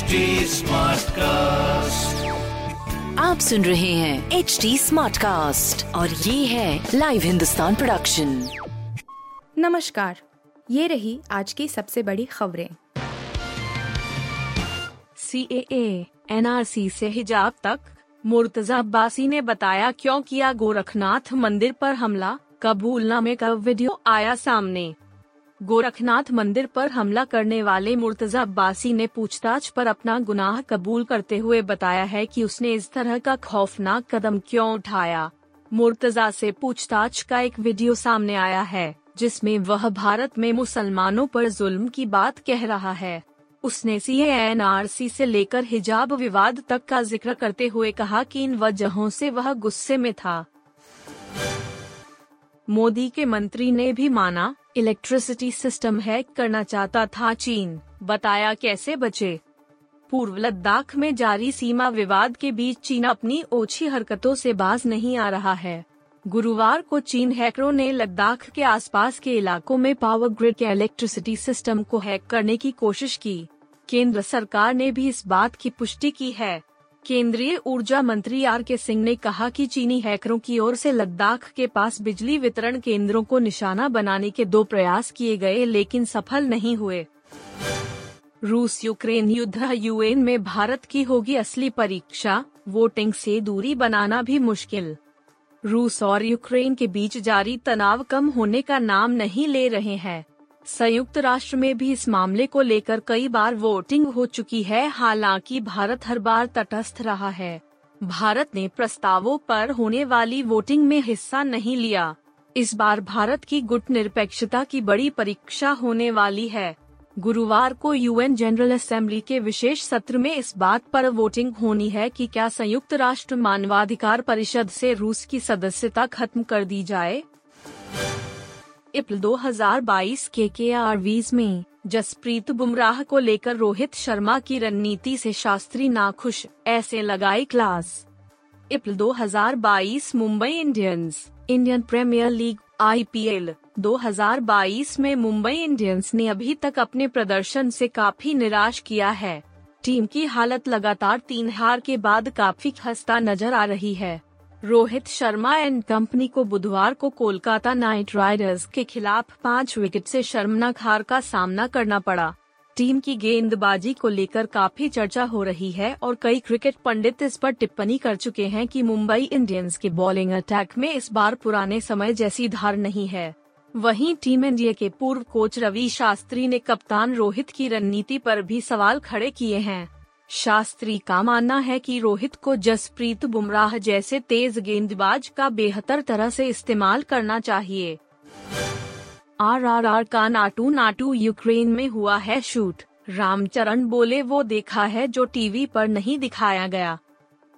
HD cast आप सुन रहे हैं एच डी स्मार्ट कास्ट और ये है लाइव हिंदुस्तान प्रोडक्शन नमस्कार ये रही आज की सबसे बड़ी खबरें। सी ए एन आर सी ऐसी हिजाब तक मुर्तजा अब्बासी ने बताया क्यों किया गोरखनाथ मंदिर पर हमला कबूलनामे का वीडियो आया सामने। गोरखनाथ मंदिर पर हमला करने वाले मुर्तजा अब्बासी ने पूछताछ पर अपना गुनाह कबूल करते हुए बताया है कि उसने इस तरह का खौफनाक कदम क्यों उठाया। मुर्तजा से पूछताछ का एक वीडियो सामने आया है, जिसमें वह भारत में मुसलमानों पर जुल्म की बात कह रहा है। उसने सी एन आर सी से लेकर हिजाब विवाद तक का ज़िक्र करते हुए कहा कि इन वजहों से वह गुस्से में था। मोदी के मंत्री ने भी माना इलेक्ट्रिसिटी सिस्टम हैक करना चाहता था चीन। बताया कैसे बचे? पूर्व लद्दाख में जारी सीमा विवाद के बीच चीन अपनी ओछी हरकतों से बाज नहीं आ रहा है। गुरुवार को चीन हैकरों ने लद्दाख के आसपास के इलाकों में पावर ग्रिड के इलेक्ट्रिसिटी सिस्टम को हैक करने की कोशिश की। केंद्र सरकार ने भी इस बात की पुष्टि की है। केंद्रीय ऊर्जा मंत्री आर के सिंह ने कहा कि चीनी हैकरों की ओर से लद्दाख के पास बिजली वितरण केंद्रों को निशाना बनाने के दो प्रयास किए गए, लेकिन सफल नहीं हुए। रूस यूक्रेन युद्ध, यूएन में भारत की होगी असली परीक्षा, वोटिंग से दूरी बनाना भी मुश्किल। रूस और यूक्रेन के बीच जारी तनाव कम होने का नाम नहीं ले रहे हैं। संयुक्त राष्ट्र में भी इस मामले को लेकर कई बार वोटिंग हो चुकी है। हालाँकि भारत हर बार तटस्थ रहा है। भारत ने प्रस्तावों पर होने वाली वोटिंग में हिस्सा नहीं लिया। इस बार भारत की गुट निरपेक्षता की बड़ी परीक्षा होने वाली है। गुरुवार को यूएन जनरल असेंबली के विशेष सत्र में इस बात पर वोटिंग होनी है कि क्या संयुक्त राष्ट्र मानवाधिकार परिषद से रूस की सदस्यता खत्म कर दी जाए। इप्ल 2022 के के आरवीज में जसप्रीत बुमराह को लेकर रोहित शर्मा की रणनीति से शास्त्री नाखुश, ऐसे लगाई class. IPL 2022 Mumbai Indians, Indian premier league, IPL. 2022 में मुंबई इंडियंस ने अभी तक अपने प्रदर्शन से काफ़ी निराश किया है। टीम की हालत लगातार तीन हार के बाद काफ़ी खस्ता नज़र आ रही है। रोहित शर्मा एंड कंपनी को बुधवार को कोलकाता नाइट राइडर्स के खिलाफ पाँच विकेट से शर्मनाक हार का सामना करना पड़ा। टीम की गेंदबाजी को लेकर काफ़ी चर्चा हो रही है और कई क्रिकेट पंडित इस पर टिप्पणी कर चुके हैं कि मुंबई इंडियंस के बॉलिंग अटैक में इस बार पुराने समय जैसी धार नहीं है। वहीं टीम इंडिया के पूर्व कोच रवि शास्त्री ने कप्तान रोहित की रणनीति पर भी सवाल खड़े किए हैं। शास्त्री का मानना है कि रोहित को जसप्रीत बुमराह जैसे तेज गेंदबाज का बेहतर तरह से इस्तेमाल करना चाहिए। आर आर आर का नाटू नाटू यूक्रेन में हुआ है शूट। रामचरण बोले, वो देखा है जो टीवी पर नहीं दिखाया गया।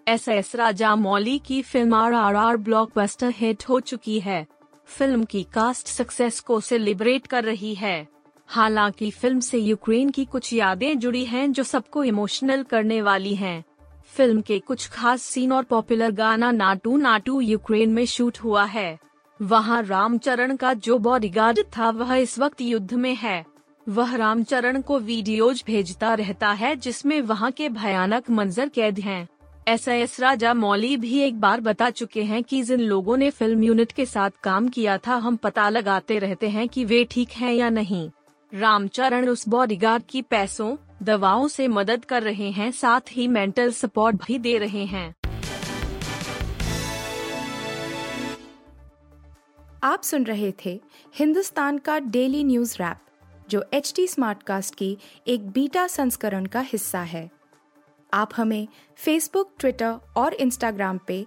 एस एस राजा मौली की film R R R blockbuster hit हो चुकी है। फ़िल्म की कास्ट सक्सेस को सेलिब्रेट कर रही है। हालाँकि फ़िल्म से यूक्रेन की कुछ यादें जुड़ी हैं जो सबको इमोशनल करने वाली हैं। फ़िल्म के कुछ खास सीन और पॉपुलर गाना नाटू नाटू यूक्रेन में शूट हुआ है वहाँ रामचरण का जो बॉडीगार्ड था, वह इस वक्त युद्ध में है वह रामचरण को वीडियोज़ भेजता रहता है, जिसमें वहाँ के भयानक मंजर कैद हैं। ऐसा एस राजा मौली भी एक बार बता चुके हैं कि जिन लोगों ने फ़िल्म यूनिट के साथ काम किया था, हम पता लगाते रहते हैं कि वे ठीक हैं या नहीं रामचरण उस बॉडीगार्ड की पैसों, दवाओं से मदद कर रहे हैं, साथ ही मेंटल सपोर्ट भी दे रहे हैं। आप सुन रहे थे हिंदुस्तान का डेली न्यूज़ रैप जो एच टी स्मार्टकास्ट की एक बीटा संस्करण का हिस्सा है। आप हमें फेसबुक ट्विटर और इंस्टाग्राम पे